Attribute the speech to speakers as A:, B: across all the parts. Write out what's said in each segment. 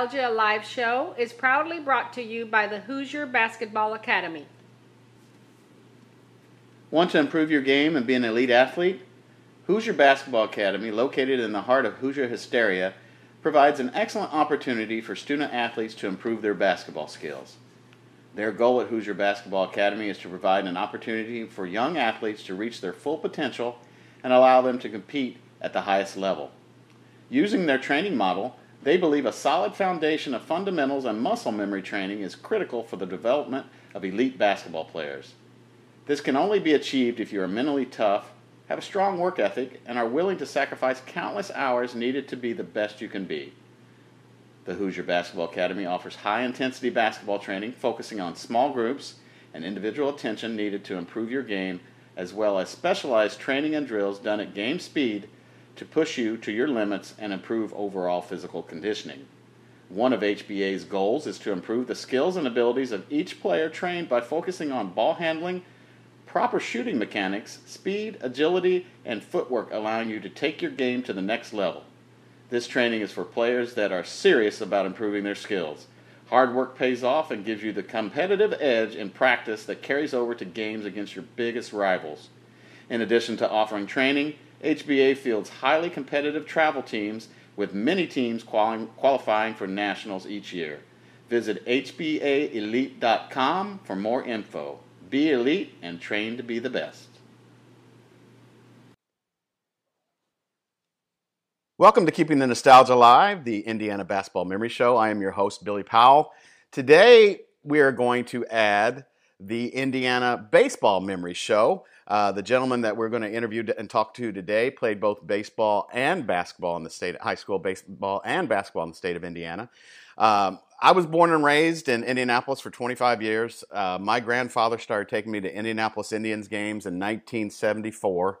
A: Nostalgia Live show is proudly brought to you by the Hoosier Basketball Academy.
B: Want to improve your game and be an elite athlete? Hoosier Basketball Academy, located in the heart of Hoosier hysteria, provides an excellent opportunity for student athletes to improve their basketball skills. Their goal at Hoosier Basketball Academy is to provide an opportunity for young athletes to reach their full potential and allow them to compete at the highest level. Using their training model, they believe a solid foundation of fundamentals and muscle memory training is critical for the development of elite basketball players. This can only be achieved if you are mentally tough, have a strong work ethic, and are willing to sacrifice countless hours needed to be the best you can be. The Hoosier Basketball Academy offers high intensity basketball training focusing on small groups and individual attention needed to improve your game, as well as specialized training and drills done at game speed to push you to your limits and improve overall physical conditioning. One of HBA's goals is to improve the skills and abilities of each player trained by focusing on ball handling, proper shooting mechanics, speed, agility, and footwork, allowing you to take your game to the next level. This training is for players that are serious about improving their skills. Hard work pays off and gives you the competitive edge in practice that carries over to games against your biggest rivals. In addition to offering training, HBA fields highly competitive travel teams with many teams quali- qualifying for nationals each year. Visit HBAElite.com for more info. Be elite and train to be the best. Welcome to Keeping the Nostalgia Alive, the Indiana Basketball Memory Show. I am your host, Billy Powell. Today, we are going to add the Indiana Baseball Memory Show. Uh, the gentleman that we're going to interview and talk to today played both baseball and basketball in the state, high school baseball and basketball in the state of Indiana. Um, I was born and raised in Indianapolis for 25 years. Uh, my grandfather started taking me to Indianapolis Indians games in 1974.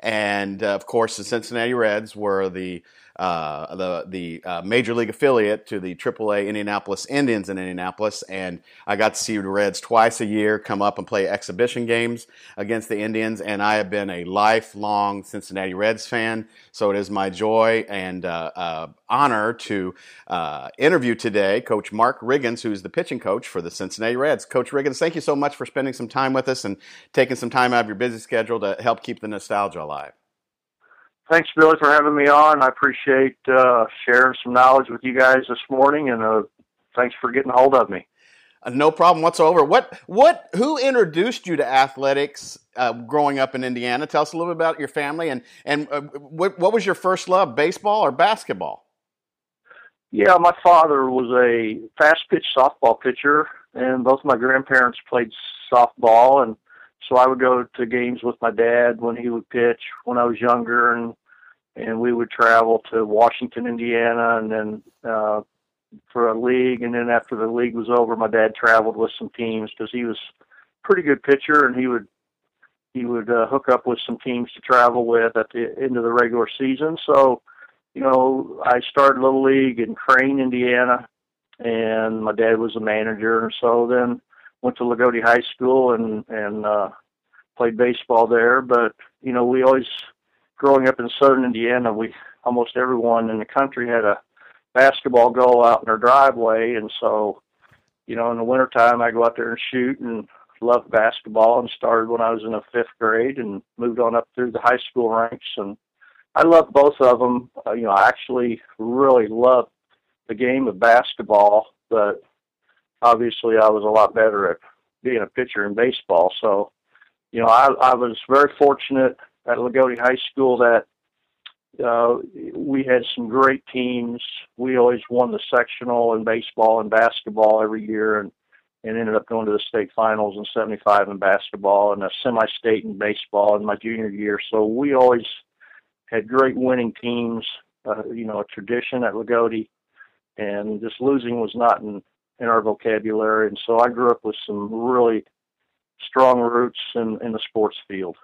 B: And uh, of course, the Cincinnati Reds were the uh, the the uh, major league affiliate to the AAA Indianapolis Indians in Indianapolis, and I got to see the Reds twice a year come up and play exhibition games against the Indians. And I have been a lifelong Cincinnati Reds fan, so it is my joy and uh, uh, honor to uh, interview today Coach Mark Riggins, who's the pitching coach for the Cincinnati Reds. Coach Riggins, thank you so much for spending some time with us and taking some time out of your busy schedule to help keep the nostalgia alive.
C: Thanks, Billy, for having me on. I appreciate uh, sharing some knowledge with you guys this morning, and uh, thanks for getting a hold of me.
B: Uh, no problem whatsoever. What, what, who introduced you to athletics uh, growing up in Indiana? Tell us a little bit about your family, and and uh, what, what was your first love, baseball or basketball?
C: Yeah, my father was a fast pitch softball pitcher, and both my grandparents played softball, and so I would go to games with my dad when he would pitch when I was younger, and and we would travel to Washington, Indiana, and then uh, for a league. And then after the league was over, my dad traveled with some teams because he was pretty good pitcher, and he would he would uh, hook up with some teams to travel with at the end of the regular season. So, you know, I started little league in Crane, Indiana, and my dad was a manager. And so then went to Loogootee High School and and uh, played baseball there. But you know, we always growing up in southern Indiana, we almost everyone in the country had a basketball goal out in their driveway, and so you know, in the wintertime, I go out there and shoot and loved basketball and started when I was in the fifth grade and moved on up through the high school ranks and I love both of them. Uh, you know, I actually really love the game of basketball, but obviously I was a lot better at being a pitcher in baseball. So, you know, I, I was very fortunate at Loogootee High School that uh, we had some great teams. We always won the sectional in baseball and basketball every year, and and ended up going to the state finals in '75 in basketball and a semi-state in baseball in my junior year. So we always had great winning teams. Uh, you know, a tradition at Loogootee, and just losing was not in in our vocabulary. And so I grew up with some really strong roots in in the sports field.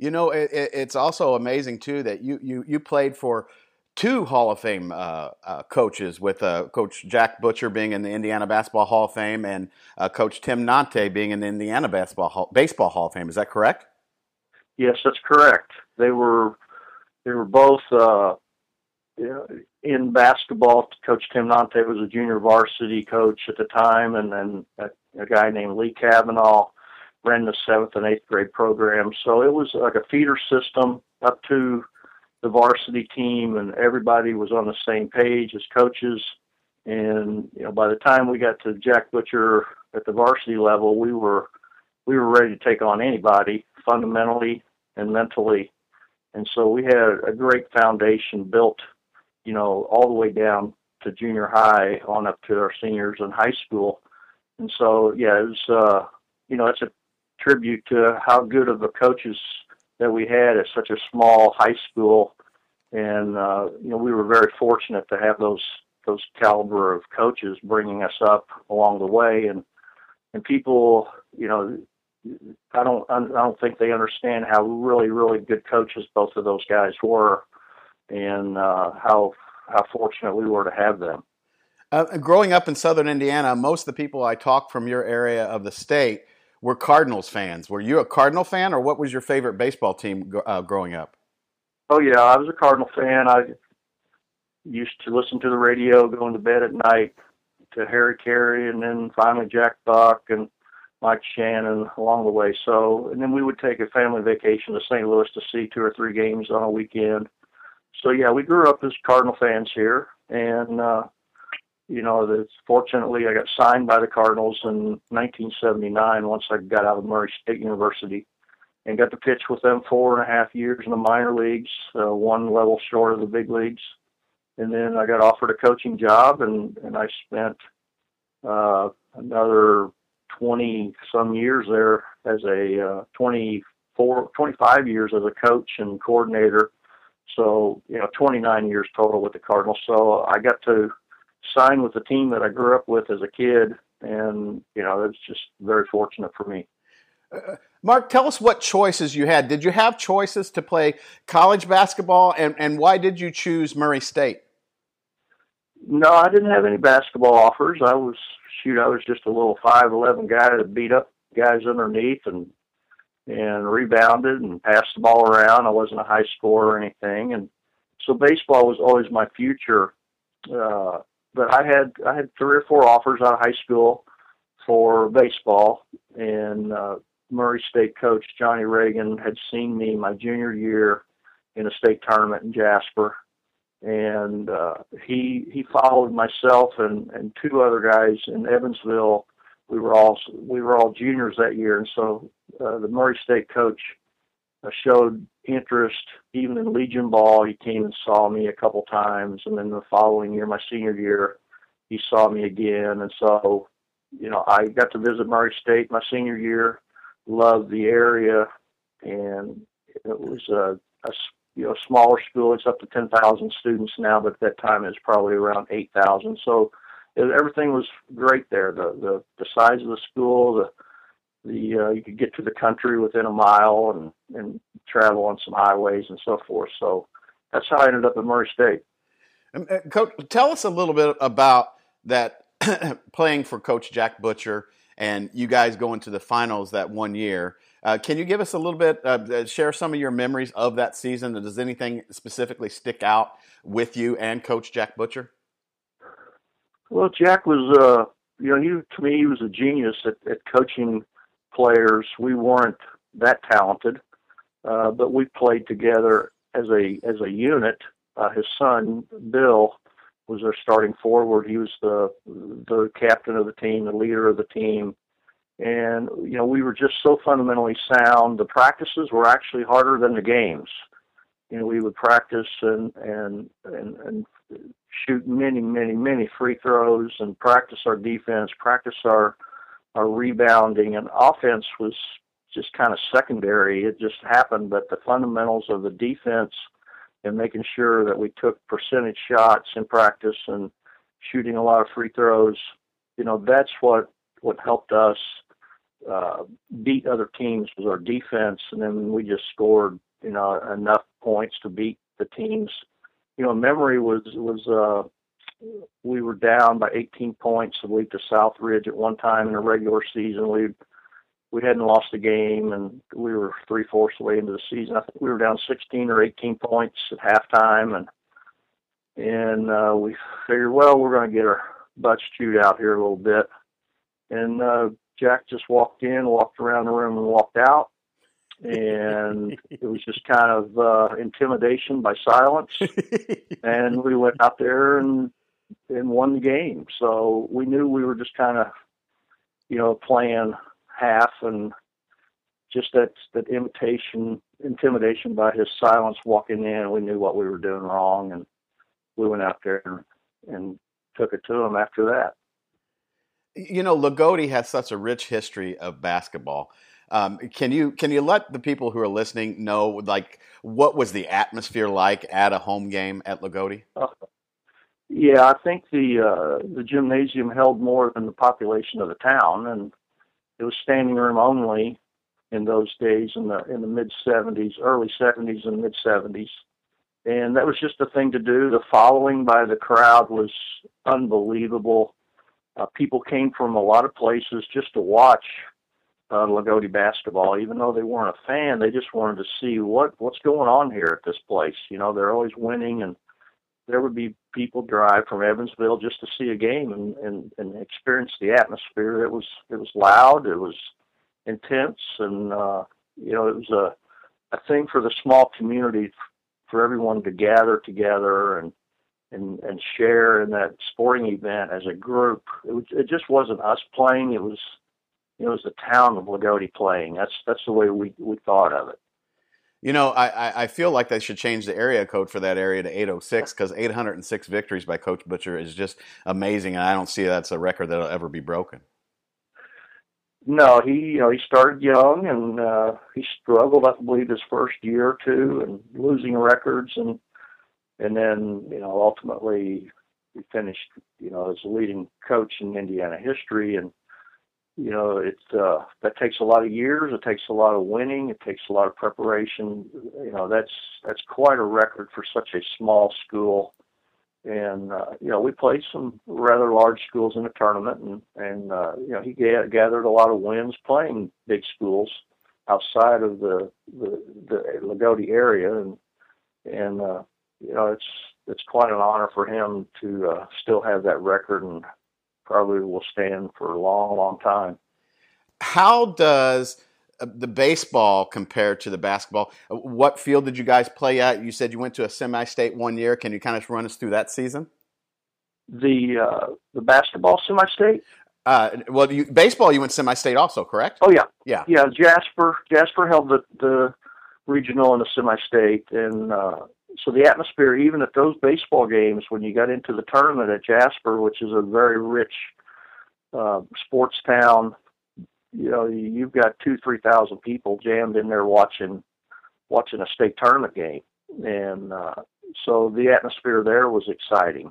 B: You know, it, it's also amazing too that you you you played for two Hall of Fame uh, uh, coaches, with uh, Coach Jack Butcher being in the Indiana Basketball Hall of Fame and uh, Coach Tim Nante being in the Indiana Basketball Hall, Baseball Hall of Fame. Is that correct?
C: Yes, that's correct. They were they were both uh, in basketball. Coach Tim Nante was a junior varsity coach at the time, and then a, a guy named Lee Kavanaugh ran the seventh and eighth grade program. So it was like a feeder system up to the varsity team, and everybody was on the same page as coaches. And you know, by the time we got to Jack Butcher at the varsity level, we were we were ready to take on anybody fundamentally and mentally. And so we had a great foundation built, you know, all the way down to junior high on up to our seniors in high school. And so, yeah, it was, uh, you know, it's a tribute to how good of the coaches that we had at such a small high school, and uh, you know we were very fortunate to have those those caliber of coaches bringing us up along the way, and and people, you know, I don't I don't think they understand how really really good coaches both of those guys were, and uh, how how fortunate we were to have them.
B: Uh, growing up in southern Indiana, most of the people I talk from your area of the state were Cardinals fans. Were you a Cardinal fan, or what was your favorite baseball team uh, growing up?
C: Oh yeah, I was a Cardinal fan. I used to listen to the radio going to bed at night to Harry Caray, and then finally Jack Buck and Mike Shannon along the way. So, and then we would take a family vacation to St. Louis to see two or three games on a weekend. So yeah, we grew up as Cardinal fans here, and uh, you know, that fortunately I got signed by the Cardinals in 1979 once I got out of Murray State University and got to pitch with them four and a half years in the minor leagues, uh, one level short of the big leagues. And then I got offered a coaching job and, and I spent uh, another 20 some years there as a uh, 24, 25 years as a coach and coordinator. So, you know, 29 years total with the Cardinals. So I got to sign with the team that I grew up with as a kid, and you know it's just very fortunate for me.
B: Uh, Mark, tell us what choices you had. Did you have choices to play college basketball, and, and why did you choose Murray State?
C: No, I didn't have any basketball offers. I was shoot, I was just a little five eleven guy that beat up guys underneath and and rebounded and passed the ball around. I wasn't a high scorer or anything, and so baseball was always my future. Uh, but I had I had three or four offers out of high school for baseball, and uh, Murray State coach Johnny Reagan had seen me my junior year in a state tournament in Jasper, and uh, he he followed myself and and two other guys in Evansville. We were all we were all juniors that year, and so uh, the Murray State coach uh, showed interest even in Legion ball. He came and saw me a couple times, and then the following year, my senior year, he saw me again. And so, you know, I got to visit Murray State my senior year. Loved the area, and it was a, a you know smaller school. It's up to ten thousand students now, but at that time it was probably around eight thousand. So it, everything was great there. The the the size of the school, the the uh, you could get to the country within a mile and and travel on some highways and so forth. So that's how I ended up at Murray State.
B: Um, uh, Coach, tell us a little bit about that playing for Coach Jack Butcher and you guys going to the finals that one year. Uh, can you give us a little bit, uh, uh share some of your memories of that season? Does anything specifically stick out with you and Coach Jack Butcher?
C: Well, Jack was, uh, you know, he to me he was a genius at, at coaching players. We weren't that talented, uh, but we played together as a as a unit. Uh, his son Bill was our starting forward. He was the the captain of the team, the leader of the team, and you know we were just so fundamentally sound. The practices were actually harder than the games. You know, we would practice and and and, and shoot many, many, many free throws and practice our defense, practice our our rebounding and offense was just kind of secondary. It just happened, but the fundamentals of the defense and making sure that we took percentage shots in practice and shooting a lot of free throws, you know, that's what what helped us uh, beat other teams was our defense, and then we just scored, you know, enough points to beat the teams you know, memory was was uh, we were down by 18 points to lead to Southridge at one time in the regular season. We we hadn't lost a game, and we were three fourths the way into the season. I think we were down 16 or 18 points at halftime, and and uh, we figured, well, we're going to get our butts chewed out here a little bit. And uh, Jack just walked in, walked around the room, and walked out. And it was just kind of uh, intimidation by silence. and we went out there and and one game. So we knew we were just kind of, you know, playing half and just that that imitation intimidation by his silence walking in. We knew what we were doing wrong, and we went out there and, and took it to him after that.
B: You know, Loogootee has such a rich history of basketball. Um, can you can you let the people who are listening know like what was the atmosphere like at a home game at Loogootee? Uh,
C: yeah, I think the uh, the gymnasium held more than the population of the town, and it was standing room only in those days in the in the mid 70s, early 70s and mid 70s. And that was just a thing to do. The following by the crowd was unbelievable. Uh, people came from a lot of places just to watch uh, Loogootee basketball, even though they weren't a fan. They just wanted to see what what's going on here at this place. You know, they're always winning, and there would be people drive from Evansville just to see a game and and, and experience the atmosphere. It was it was loud, it was intense, and uh, you know, it was a a thing for the small community for everyone to gather together and and and share in that sporting event as a group. It, was, it just wasn't us playing. It was it was the town of Loogootee playing. That's that's the way we we thought of it.
B: You know, I, I feel like they should change the area code for that area to 806 because 806 victories by Coach Butcher is just amazing, and I don't see that's a record that'll ever be broken.
C: No, he you know he started young and uh, he struggled, I believe, his first year or two and losing records and and then you know ultimately he finished you know as a leading coach in Indiana history and you know it's uh that takes a lot of years it takes a lot of winning it takes a lot of preparation you know that's that's quite a record for such a small school. And uh, you know we played some rather large schools in the tournament and and uh, you know he ga- gathered a lot of wins playing big schools outside of the the, the Loogootee area. And and uh, you know it's it's quite an honor for him to uh, still have that record and probably will stand for a long, long time.
B: How does uh, the baseball compare to the basketball? What field did you guys play at? You said you went to a semi-state one year. Can you kind of run us through that season?
C: The uh, the basketball semi-state.
B: Uh, well, you, baseball you went semi-state also, correct?
C: Oh yeah,
B: yeah,
C: yeah. Jasper Jasper held the the regional and the semi-state, and uh, so the atmosphere, even at those baseball games, when you got into the tournament at Jasper, which is a very rich uh, sports town, you know, you've got two, three thousand people jammed in there watching watching a state tournament game, and uh, so the atmosphere there was exciting.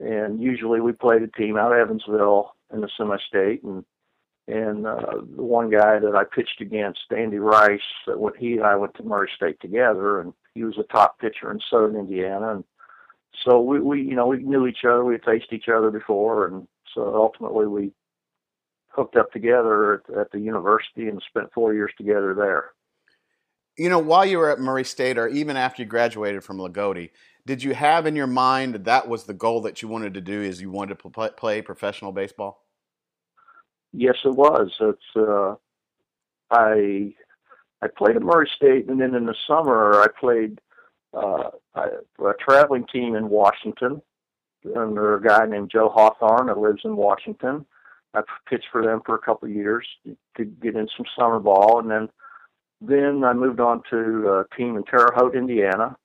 C: And usually we played a team out of Evansville in the semi-state, and and uh, the one guy that I pitched against, Andy Rice, that when he and I went to Murray State together, and he was a top pitcher in Southern Indiana, and so we, we you know we knew each other, we had faced each other before, and so ultimately we hooked up together at, at the university and spent four years together there.
B: You know, while you were at Murray State, or even after you graduated from Loogootee, did you have in your mind that that was the goal that you wanted to do? Is you wanted to play professional baseball?
C: Yes, it was. It's uh, I I played at Murray State, and then in the summer I played uh, a traveling team in Washington under a guy named Joe Hawthorne that lives in Washington. I pitched for them for a couple of years to get in some summer ball, and then then I moved on to a team in Terre Haute, Indiana,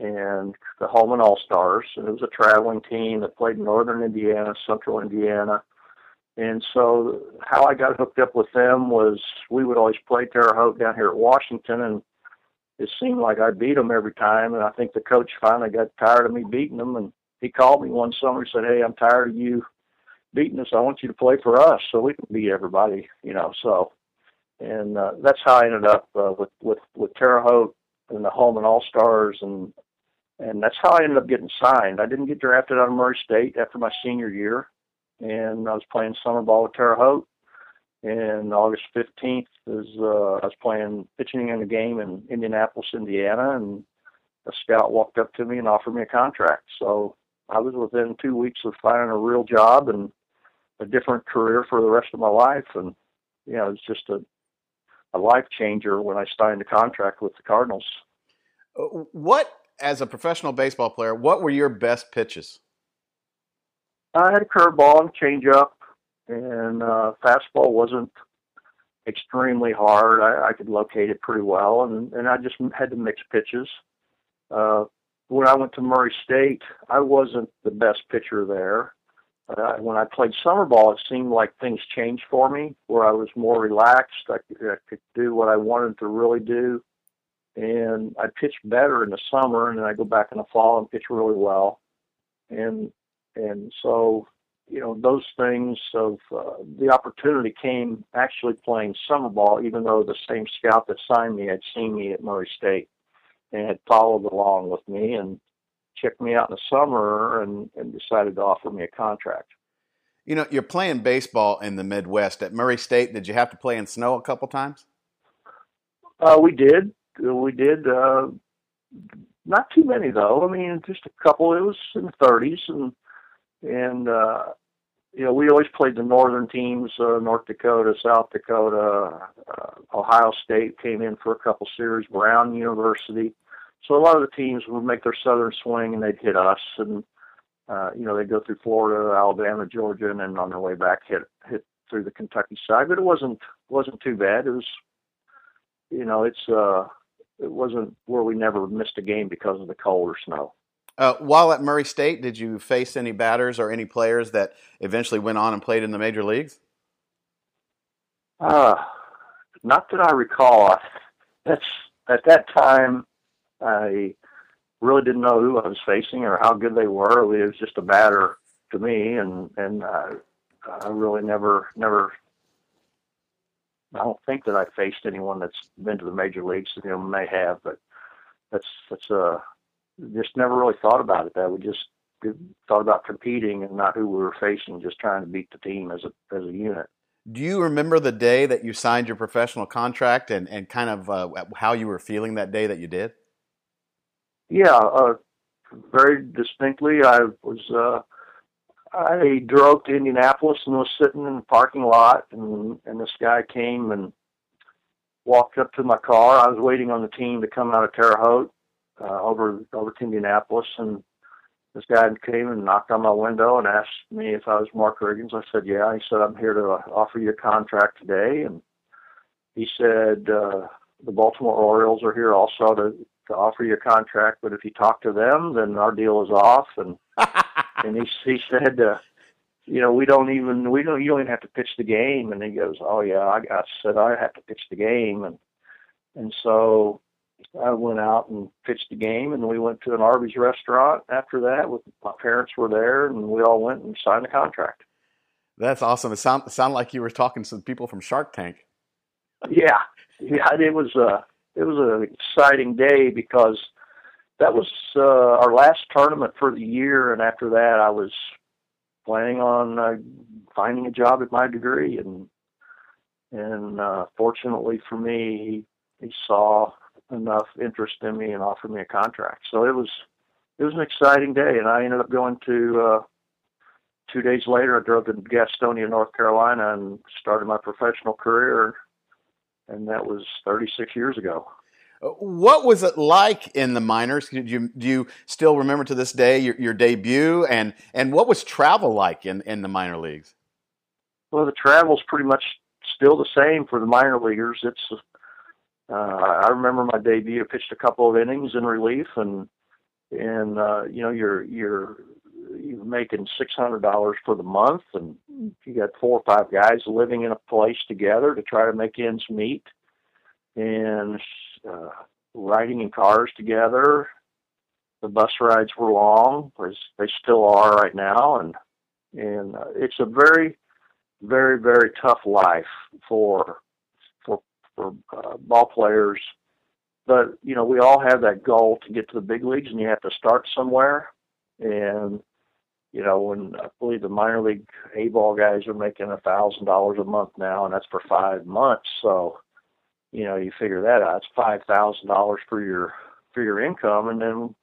C: and the Hulman All Stars. And it was a traveling team that played Northern Indiana, Central Indiana, and so how I got hooked up with them was we would always play Terre Haute down here at Washington, and it seemed like I beat them every time. And I think the coach finally got tired of me beating them, and he called me one summer and said, "Hey, I'm tired of you beating us. I want you to play for us so we can beat everybody." You know, so and uh, that's how I ended up uh, with with with Terre Haute and the Hulman All Stars, and and that's how I ended up getting signed. I didn't get drafted out of Murray State after my senior year, and I was playing summer ball at Terre Haute. And August 15th is uh, I was playing pitching in a game in Indianapolis, Indiana, and a scout walked up to me and offered me a contract. So I was within two weeks of finding a real job and a different career for the rest of my life. And you know, it's just a a life changer when I signed a contract with the Cardinals.
B: Uh, what, as a professional baseball player, what were your best pitches?
C: I had a curveball and changeup, and uh, fastball wasn't extremely hard. I, I could locate it pretty well, and and I just had to mix pitches. Uh, when I went to Murray State, I wasn't the best pitcher there. Uh, when I played summer ball, it seemed like things changed for me, where I was more relaxed. I could, I could do what I wanted to really do, and I pitched better in the summer, and then I go back in the fall and pitch really well. And and so, you know, those things of uh, the opportunity came actually playing summer ball, even though the same scout that signed me had seen me at Murray State and had followed along with me and checked me out in the summer and, and decided to offer me a contract.
B: You know, you're playing baseball in the Midwest at Murray State. Did you have to play in snow a couple times?
C: Uh, we did. We did. Uh, not too many though. I mean, just a couple. It was in the 30s, and and uh, you know, we always played the northern teams. Uh, North Dakota, South Dakota, uh, Ohio State came in for a couple series. Brown University so a lot of the teams would make their southern swing and they'd hit us, and uh, you know they'd go through Florida, Alabama, Georgia, and then on their way back hit hit through the Kentucky side. But it wasn't wasn't too bad. It was, you know, it's uh, it wasn't where we never missed a game because of the cold or snow.
B: Uh, while at Murray State, did you face any batters or any players that eventually went on and played in the major leagues?
C: Uh, not that I recall. That's at that time I really didn't know who I was facing or how good they were. It was just a batter to me, and and uh, I really never never. I don't think that I faced anyone that's been to the major leagues. You know, may have, but that's that's uh just never really thought about it. That we just thought about competing and not who we were facing, just trying to beat the team as a as a unit.
B: Do you remember the day that you signed your professional contract and, and kind of uh, how you were feeling that day that you did?
C: Yeah, uh, very distinctly. I was uh, I drove to Indianapolis and was sitting in the parking lot, and and this guy came and walked up to my car. I was waiting on the team to come out of Terre Haute uh, over over to Indianapolis, and this guy came and knocked on my window and asked me if I was Mark Riggins. I said, "Yeah." He said, "I'm here to offer you a contract today," and he said. Uh, the Baltimore Orioles are here also to to offer you a contract, but if you talk to them, then our deal is off. And and he he said, uh, you know, we don't even we don't you don't even have to pitch the game. And he goes, oh yeah, I got said I have to pitch the game, and and so I went out and pitched the game, and we went to an Arby's restaurant after that. With my parents were there, and we all went and signed the contract.
B: That's awesome. It sound sound like you were talking to some people from Shark Tank.
C: yeah, yeah, it was. uh it was an exciting day because that was uh, our last tournament for the year, and after that, I was planning on uh, finding a job at my degree, and and uh, fortunately for me, he saw enough interest in me and offered me a contract. So it was it was an exciting day, and I ended up going to. Uh, two days later, I drove to Gastonia, North Carolina, and started my professional career and that was 36 years ago.
B: Uh, what was it like in the minors? Did you, do you still remember to this day your, your debut, and, and what was travel like in, in the minor leagues?
C: Well, the travel's pretty much still the same for the minor leaguers. It's uh, I remember my debut. I pitched a couple of innings in relief, and and uh, you know you're you're you're making six hundred dollars for the month, and you got four or five guys living in a place together to try to make ends meet, and uh, riding in cars together. The bus rides were long, as they still are right now, and and uh, it's a very, very, very tough life for for uh, ball players but you know, we all have that goal to get to the big leagues, and you have to start somewhere. And you know, when I believe the minor league A ball guys are making a thousand dollars a month now, and that's for five months. So, you know, you figure that out. It's five thousand dollars for your for your income, and then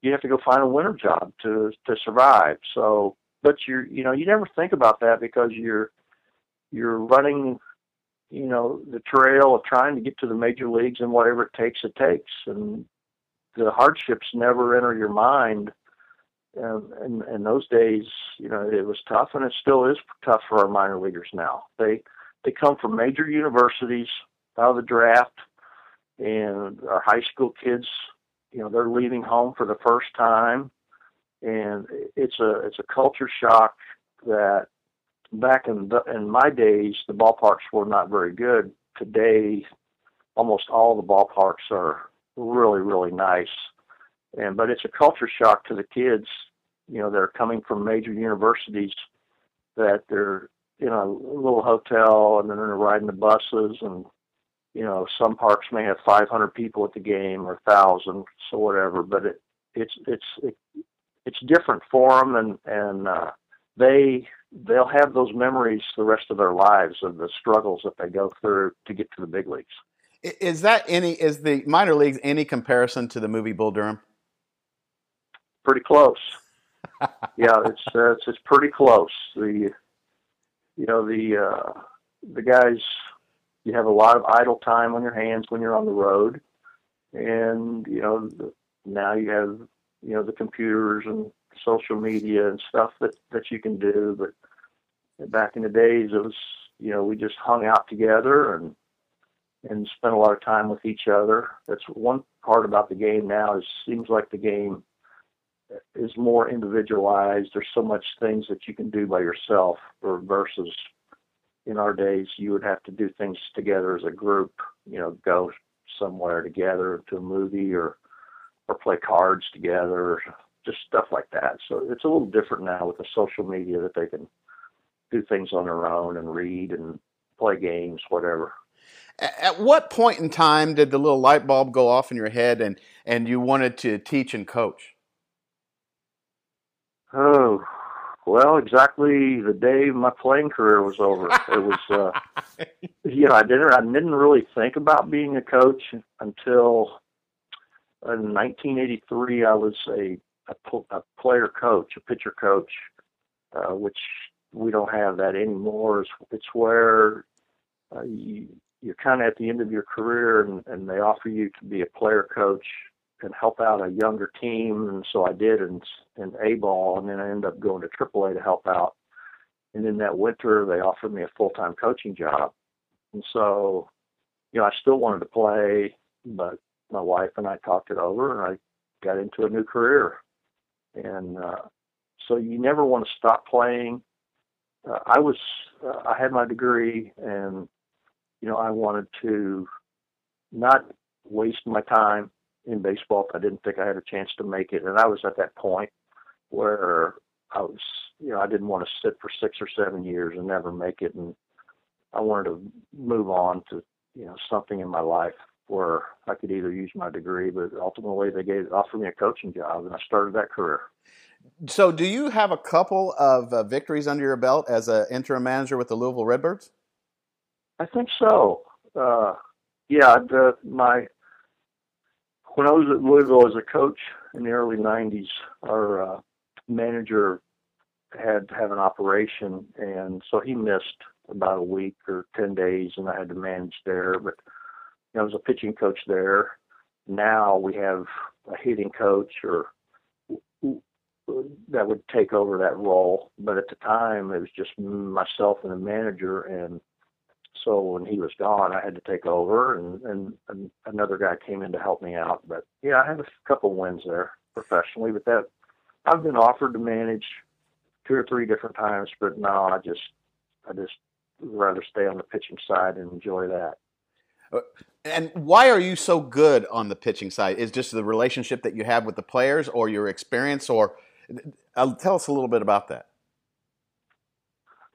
C: you have to go find a winter job to to survive. So, but you're you know you never think about that because you're you're running you know the trail of trying to get to the major leagues and whatever it takes it takes. And the hardships never enter your mind. And in, in those days you know it was tough and it still is tough for our minor leaguers now. They they come from major universities out of the draft and our high school kids you know they're leaving home for the first time. And it's a it's a culture shock that back in the, in my days the ballparks were not very good. Today almost all the ballparks are really really nice. And but it's a culture shock to the kids you know they're coming from major universities that they're in a little hotel and then they're riding the buses and you know some parks may have 500 people at the game or 1000 so whatever but it it's it's it, it's different for them and and uh they they'll have those memories the rest of their lives of the struggles that they go through to get to the big leagues
B: Is that any? Is the minor leagues any comparison to the movie Bull Durham?
C: pretty close yeah it's uh, it's it's pretty close the you know the uh the guys you have a lot of idle time on your hands when you're on the road and you know the, now you have you know the computers and social media and stuff that that you can do but back in the days it was you know we just hung out together and and spent a lot of time with each other. That's one part about the game now is seems like the game is more individualized. There's so much things that you can do by yourself or versus in our days you would have to do things together as a group you know go somewhere together to a movie or or play cards together just stuff like that. So it's a little different now with the social media that they can do things on their own and read and play games whatever
B: At what point in time did the little light bulb go off in your head and and you wanted to teach and coach?
C: oh well exactly the day my playing career was over it was uh you know i didn't i didn't really think about being a coach until in 1983 i was a a, a player coach a pitcher coach uh which we don't have that anymore. It's, it's where uh, you you're kind of at the end of your career and, and they offer you to be a player coach and help out a younger team. And so I did in in A ball and then I ended up going to AAA to help out. And then that winter they offered me a full time coaching job. And so you know I still wanted to play but my wife and I talked it over and I got into a new career. And uh so you never want to stop playing uh, I was uh, I had my degree and you know I wanted to not waste my time in baseball if I didn't think I had a chance to make it. And I was at that point where I was you know I didn't want to sit for 6 or 7 years and never make it. And I wanted to move on to you know something in my life where I could either use my degree but ultimately they gave offered me a coaching job and I started that career
B: So, do you have a couple of uh, victories under your belt as an interim manager with the Louisville Redbirds?
C: I think so. Uh, yeah, the, my when I was at Louisville as a coach in the early '90s, our uh, manager had to have an operation, and so he missed about a week or ten days, and I had to manage there. But you know, I was a pitching coach there. Now we have a hitting coach or that would take over that role. But at the time, it was just myself and the manager, and so when he was gone, I had to take over, and, and, and another guy came in to help me out. But yeah, I had a couple wins there professionally. But that I've been offered to manage two or three different times, but no, I just I just rather stay on the pitching side and enjoy that.
B: And why are you so good on the pitching side? Is just the relationship that you have with the players, or your experience, or uh, tell us a little bit about that.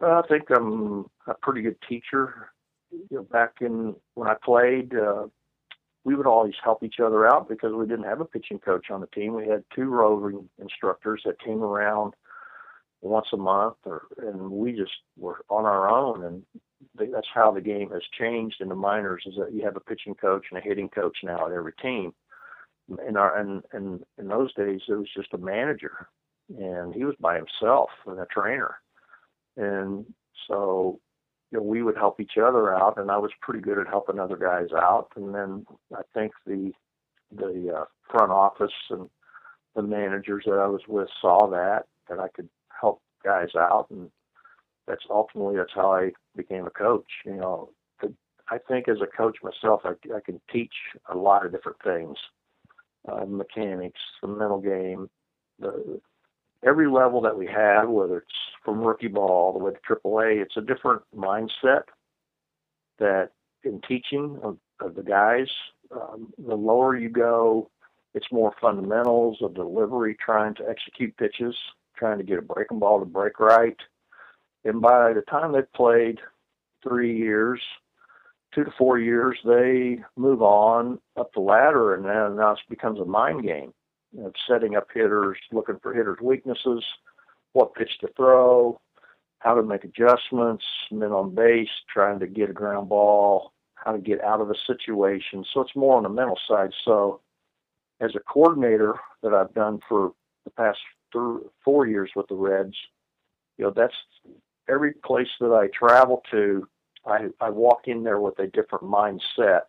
C: Uh, I think I'm a pretty good teacher. You know, back in when I played, uh, we would always help each other out because we didn't have a pitching coach on the team. We had two roving instructors that came around once a month, or and we just were on our own. And they, that's how the game has changed in the minors: is that you have a pitching coach and a hitting coach now at every team. In our and and in those days, it was just a manager, and he was by himself and a trainer, and so you know, we would help each other out, and I was pretty good at helping other guys out. And then I think the the uh, front office and the managers that I was with saw that that I could help guys out, and that's ultimately that's how I became a coach. You know, I think as a coach myself, I, I can teach a lot of different things, uh, mechanics, the mental game, the every level that we have, whether it's from rookie ball all the way to AAA, it's a different mindset that in teaching of, of the guys, um, the lower you go, it's more fundamentals of delivery, trying to execute pitches, trying to get a breaking ball to break right. And by the time they've played three years, two to four years, they move on up the ladder, and then now it becomes a mind game setting up hitters, looking for hitters' weaknesses, what pitch to throw, how to make adjustments, men on base, trying to get a ground ball, how to get out of a situation. So it's more on the mental side. So as a coordinator that I've done for the past three, four years with the Reds, you know, that's every place that I travel to, I, I walk in there with a different mindset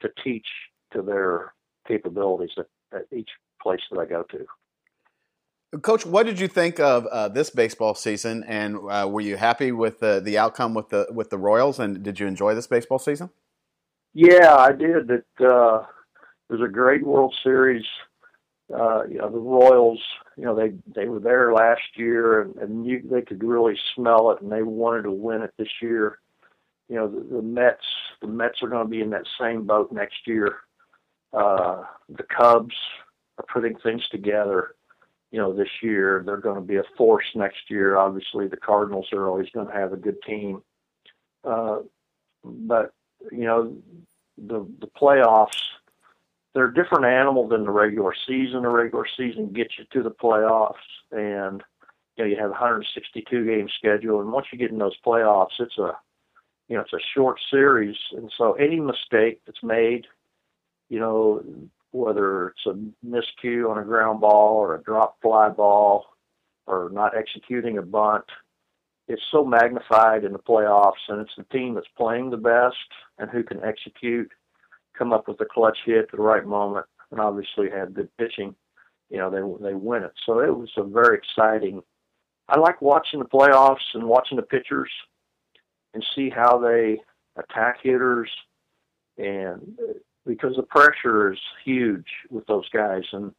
C: to teach to their capabilities at, at each place that I go to.
B: Coach, what did you think of uh, this baseball season, and uh, were you happy with the, the outcome with the with the Royals? And did you enjoy this baseball season?
C: Yeah, I did. It, uh, it was a great World Series. Uh, you know, the Royals. You know, they they were there last year, and, and you, they could really smell it, and they wanted to win it this year. You know, the, the Mets. The Mets are going to be in that same boat next year. Uh, the Cubs are putting things together. You know, this year they're going to be a force next year. Obviously, the Cardinals are always going to have a good team, uh, but you know, the the playoffs they're a different animal than the regular season. The regular season gets you to the playoffs, and you know you have a 162 game schedule, and once you get in those playoffs, it's a you know it's a short series, and so any mistake that's made, you know, whether it's a miscue on a ground ball or a drop fly ball or not executing a bunt, it's so magnified in the playoffs, and it's the team that's playing the best and who can execute, come up with a clutch hit at the right moment, and obviously have good pitching. You know, they they win it. So it was a very exciting. I like watching the playoffs and watching the pitchers and see how they attack hitters and because the pressure is huge with those guys, and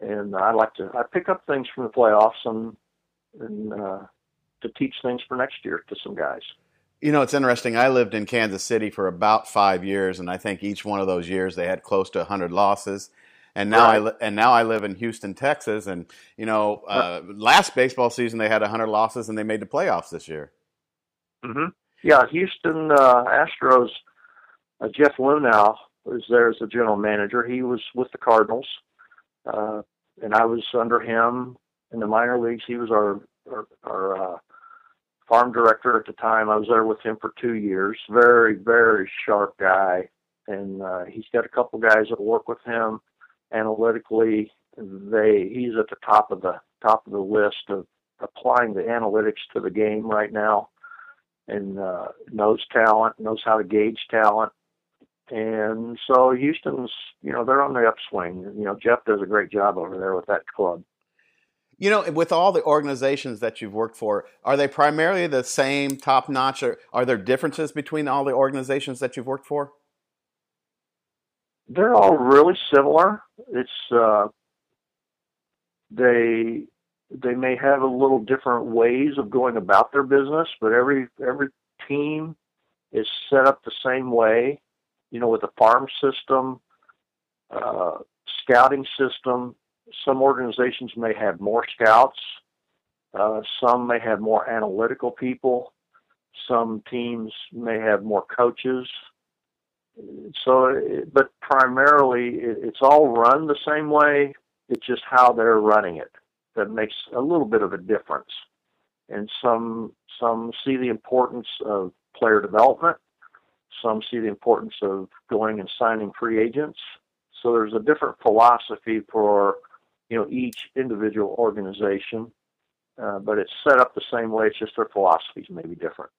C: and I like to I pick up things from the playoffs and and uh, to teach things for next year to some guys.
B: You know, it's interesting. I lived in Kansas City for about five years, and I think each one of those years they had close to 100 losses. And now right. I li- and now I live in Houston, Texas, and you know, uh, last baseball season they had 100 losses and they made the playoffs this year.
C: Mm-hmm. Yeah, Houston uh, Astros. Uh, Jeff Luhnow was there as the general manager. He was with the Cardinals, uh, and I was under him in the minor leagues. He was our our, our uh, farm director at the time. I was there with him for two years. Very very sharp guy, and uh, he's got a couple guys that work with him analytically. They he's at the top of the top of the list of applying the analytics to the game right now and uh, knows talent, knows how to gauge talent, and so Houston's, you know, they're on the upswing. You know, Jeff does a great job over there with that club.
B: You know, with all the organizations that you've worked for, are they primarily the same top notch, or are there differences between all the organizations that you've worked for?
C: They're all really similar. It's uh, they they may have a little different ways of going about their business, but every every team is set up the same way you know, with a farm system, uh, scouting system. Some organizations may have more scouts. Uh, some may have more analytical people. Some teams may have more coaches. so, but primarily it's all run the same way. It's just how they're running it that makes a little bit of a difference. And some some see the importance of player development. Some see the importance of going and signing free agents. So there's a different philosophy for you know each individual organization, uh, but it's set up the same way. It's just their philosophies may be different.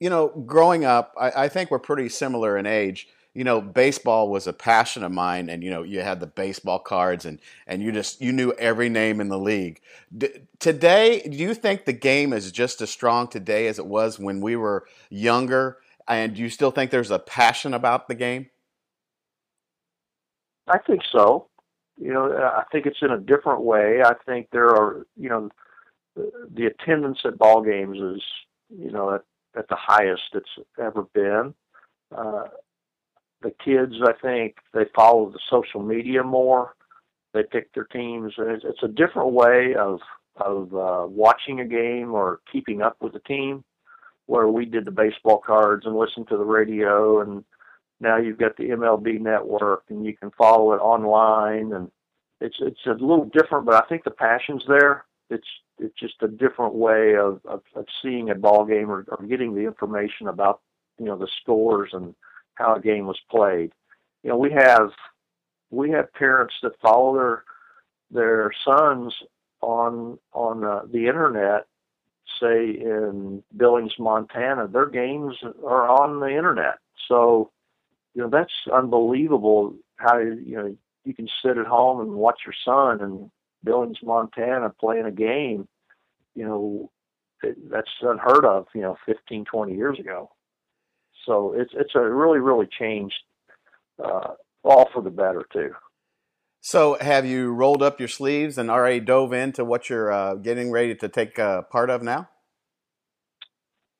B: You know, growing up, I, I think we're pretty similar in age you know, baseball was a passion of mine, and you know, you had the baseball cards, and and you just you knew every name in the league. D- today, do you think the game is just as strong today as it was when we were younger? And do you still think there's a passion about the game?
C: I think so. You know, I think it's in a different way. I think there are, you know, the attendance at ball games is, you know, at, at the highest it's ever been. Uh, the kids, I think, they follow the social media more. They pick their teams. It's, it's a different way of of uh, watching a game or keeping up with the team. Where we did the baseball cards and listened to the radio, and now you've got the MLB network and you can follow it online, and it's it's a little different. But I think the passion's there. It's it's just a different way of of, of seeing a ball game or, or getting the information about you know the scores and how a game was played. You know, we have we have parents that follow their their sons on on uh, the internet. Say in Billings, Montana, their games are on the internet. So, you know, that's unbelievable. How you know you can sit at home and watch your son in Billings, Montana, playing a game. You know, that's unheard of. You know, 15, 20 years ago. So it's it's a really really changed, uh, all for the better too.
B: So have you rolled up your sleeves and already dove into what you're uh, getting ready to take uh, part of now?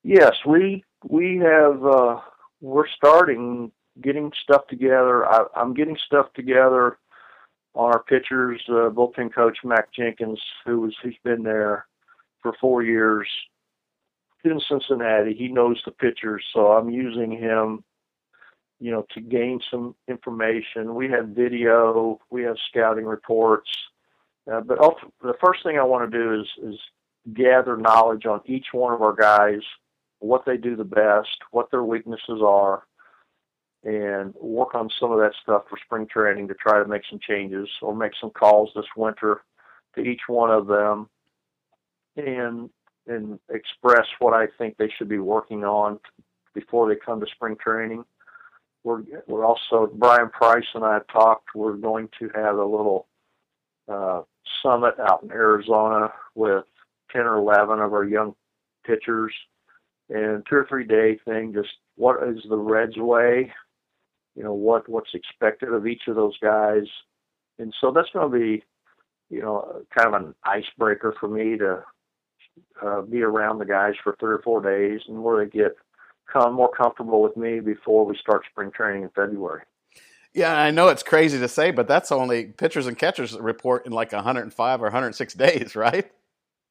C: Yes, we we have uh, we're starting getting stuff together. I, am getting stuff together on our pitchers, uh, bullpen coach Mack Jenkins, who was who's been there for four years in Cincinnati. He knows the pitchers, so I'm using him, you know, to gain some information. We have video, we have scouting reports, uh, but the first thing I want to do is is gather knowledge on each one of our guys, what they do the best, what their weaknesses are, and work on some of that stuff for spring training to try to make some changes or make some calls this winter to each one of them and and express what I think they should be working on before they come to spring training. We're we're also Brian Price and I talked. We're going to have a little uh, summit out in Arizona with ten or eleven of our young pitchers, and two or three day thing. Just what is the Reds way? You know what what's expected of each of those guys, and so that's going to be you know kind of an icebreaker for me to uh, be around the guys for three or four days and where they get come more comfortable with me before we start spring training in February.
B: Yeah, I know it's crazy to say, but that's only pitchers and catchers report in like 105 or 106 days, right?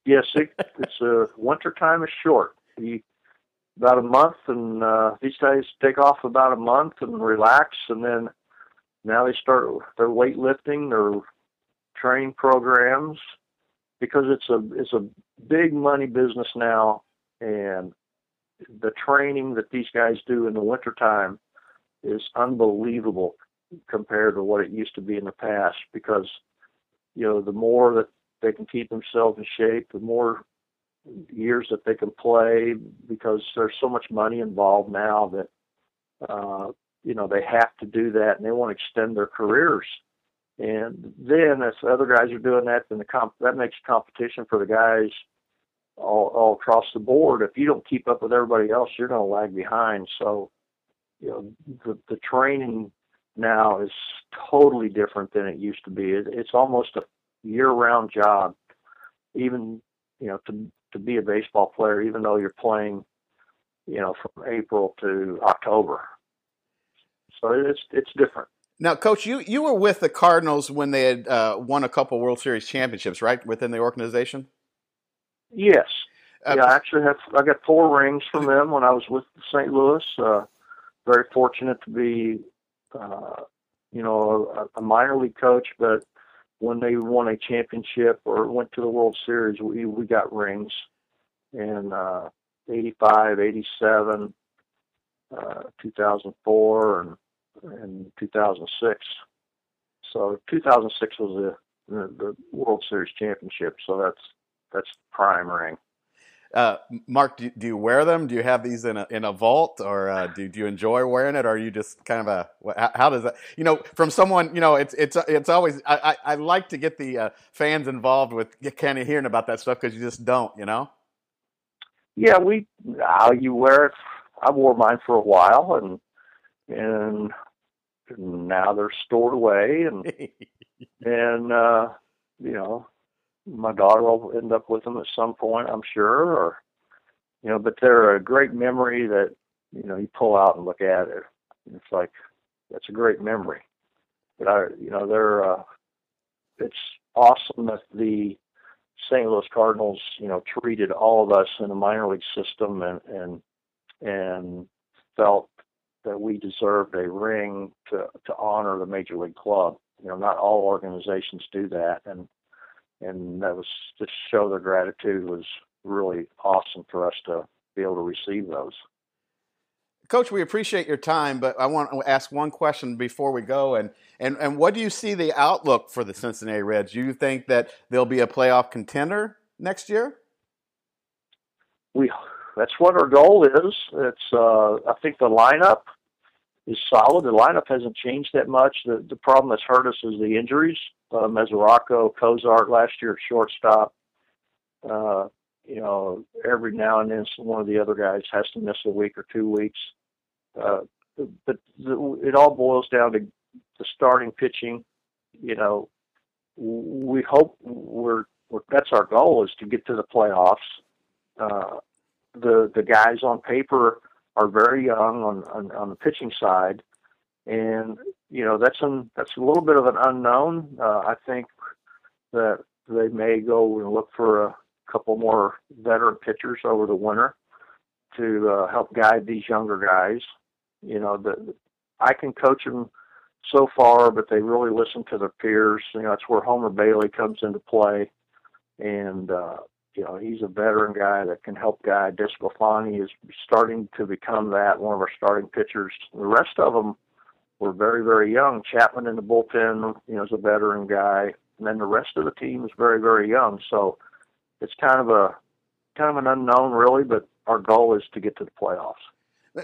C: Yes, it, it's uh, winter time is short. We, about a month, and uh, these guys take off about a month and relax, and then now they start their weightlifting, their training programs, because it's a it's a big money business now, and the training that these guys do in the wintertime is unbelievable compared to what it used to be in the past because you know the more that they can keep themselves in shape the more years that they can play because there's so much money involved now that uh you know they have to do that and they want to extend their careers. And then as other guys are doing that, then the comp that makes competition for the guys all, all across the board. If you don't keep up with everybody else, you're going to lag behind. So, you know, the the training now is totally different than it used to be. It, it's almost a year-round job, even you know to to be a baseball player, even though you're playing, you know, from April to October. So it's it's different.
B: Now, Coach, you, you were with the Cardinals when they had uh, won a couple World Series championships, right, within the organization?
C: Yes. Uh, yeah, I actually have. I got four rings from them when I was with St. Louis. Uh, very fortunate to be, uh, you know, a, a minor league coach, but when they won a championship or went to the World Series, we we got rings in uh, 85, 87, uh, 2004, and and 2006. So 2006 was the, the the World Series championship. So that's that's prime ring.
B: Uh, Mark, do, do, you wear them? Do you have these in a in a vault, or uh, do do you enjoy wearing it? Or are you just kind of a how, how, does that? You know, from someone you know, it's it's it's always I I, I like to get the uh, fans involved with kind of hearing about that stuff because you just don't, you know.
C: Yeah, we how you wear it. I wore mine for a while, and and now they're stored away, and and uh, you know my daughter will end up with them at some point, I'm sure, or you know, but they're a great memory that you know you pull out and look at it. It's like that's a great memory. But I, you know, they're uh, it's awesome that the St. Louis Cardinals, you know, treated all of us in the minor league system and and and felt that we deserved a ring to to honor the major league club. You know, not all organizations do that, and and that was to show their gratitude was really awesome for us to be able to receive those.
B: Coach, we appreciate your time, but I want to ask one question before we go. And, and, and what do you see the outlook for the Cincinnati Reds? Do you think that they'll be a playoff contender next year?
C: We that's what our goal is. It's uh, I think the lineup is solid. The lineup hasn't changed that much. The the problem that's hurt us is the injuries. Uh, Mesoraco, last year at shortstop. Uh, you know, every now and then one of the other guys has to miss a week or two weeks. Uh, but the, it all boils down to the starting pitching. You know, we hope we're, we're that's our goal is to get to the playoffs. Uh, the the guys on paper are very young on, on, on the pitching side, and you know that's an that's a little bit of an unknown. Uh, I think that they may go and look for a couple more veteran pitchers over the winter to uh, help guide these younger guys. You know, that I can coach them so far, but they really listen to their peers. You know, that's where Homer Bailey comes into play, and uh, you know, he's a veteran guy that can help guide. Desclafani is starting to become that, one of our starting pitchers. The rest of them were very, very young. Chapman in the bullpen, you know, is a veteran guy. And then the rest of the team is very, very young. So it's kind of a kind of an unknown really, but our goal is to get to the playoffs.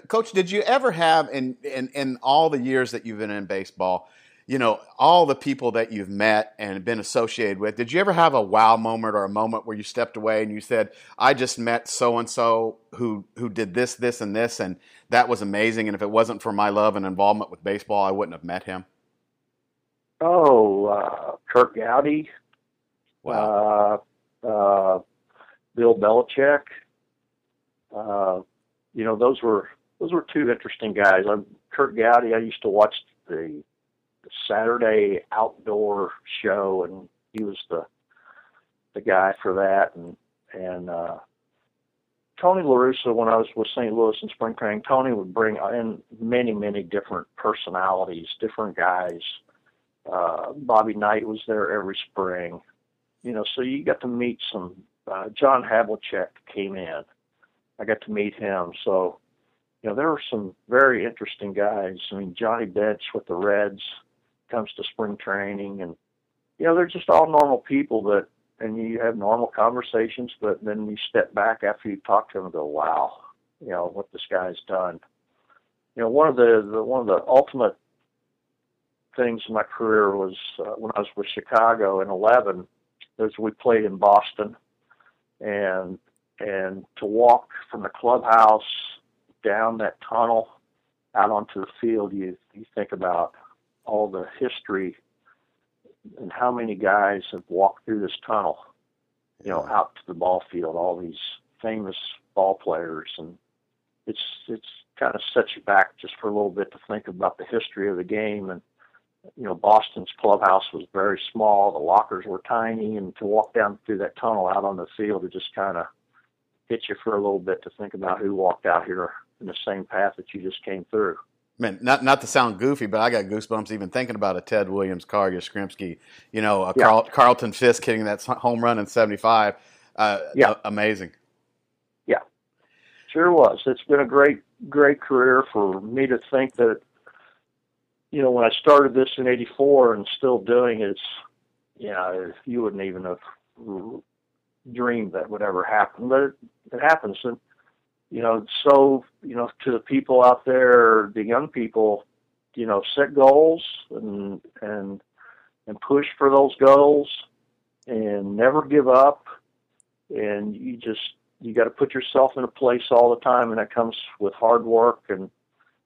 B: Coach, did you ever have in, in, in all the years that you've been in baseball, you know, all the people that you've met and been associated with, did you ever have a wow moment or a moment where you stepped away and you said, I just met so and so who who did this, this, and this, and that was amazing. And if it wasn't for my love and involvement with baseball, I wouldn't have met him?
C: Oh, uh, Curt Gowdy. Wow. Uh, uh, Bill Belichick. Uh, you know, those were those were two interesting guys. I'm Curt Gowdy. I used to watch the Saturday outdoor show, and he was the the guy for that. And and uh, Tony La Russa, when I was with St. Louis in spring training, Tony would bring in many many different personalities, different guys. Uh, Bobby Knight was there every spring, you know. So you got to meet some. Uh, John Havlicek came in. I got to meet him. So you know, there were some very interesting guys. I mean, Johnny Bench with the Reds, comes to spring training and you know they're just all normal people that and you have normal conversations but then you step back after you talk to them and go wow you know what this guy's done. You know one of the, the one of the ultimate things in my career was uh, when I was with Chicago in 11 was we played in Boston. And and to walk from the clubhouse down that tunnel out onto the field you you think about all the history and how many guys have walked through this tunnel, you know, out to the ball field, all these famous ball players. And it's it's kind of sets you back just for a little bit to think about the history of the game. And you know Boston's clubhouse was very small. The lockers were tiny. And to walk down through that tunnel out on the field it just kind of hit you for a little bit to think about who walked out here in the same path that you just came through
B: Man, not not to sound goofy, but I got goosebumps even thinking about a Ted Williams, Carl Yastrzemski, you know, a
C: Yeah.
B: Carl, Carlton Fisk hitting that home run in '75. Uh,
C: Yeah.
B: a- amazing.
C: Yeah, sure was. It's been a great, great career for me to think that, you know, when I started this in '84 and still doing it, it's, you know, you wouldn't even have dreamed that would ever happen, but it, it happens. And, you know, so, you know, to the people out there, the young people, you know, set goals and, and, and push for those goals and never give up. And you just, you got to put yourself in a place all the time, and that comes with hard work and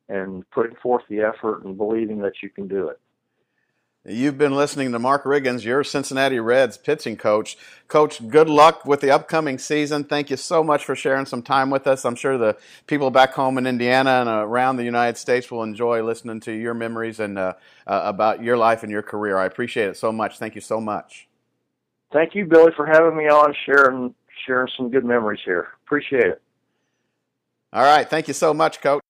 C: and putting forth the effort and believing that you can do it.
B: You've been listening to Mark Riggins, your Cincinnati Reds pitching coach. Coach, good luck with the upcoming season. Thank you so much for sharing some time with us. I'm sure the people back home in Indiana and around the United States will enjoy listening to your memories and uh, uh, about your life and your career. I appreciate it so much. Thank you so much.
C: Thank you, Billy, for having me on, sharing sharing some good memories here. Appreciate it.
B: All right. Thank you so much, Coach.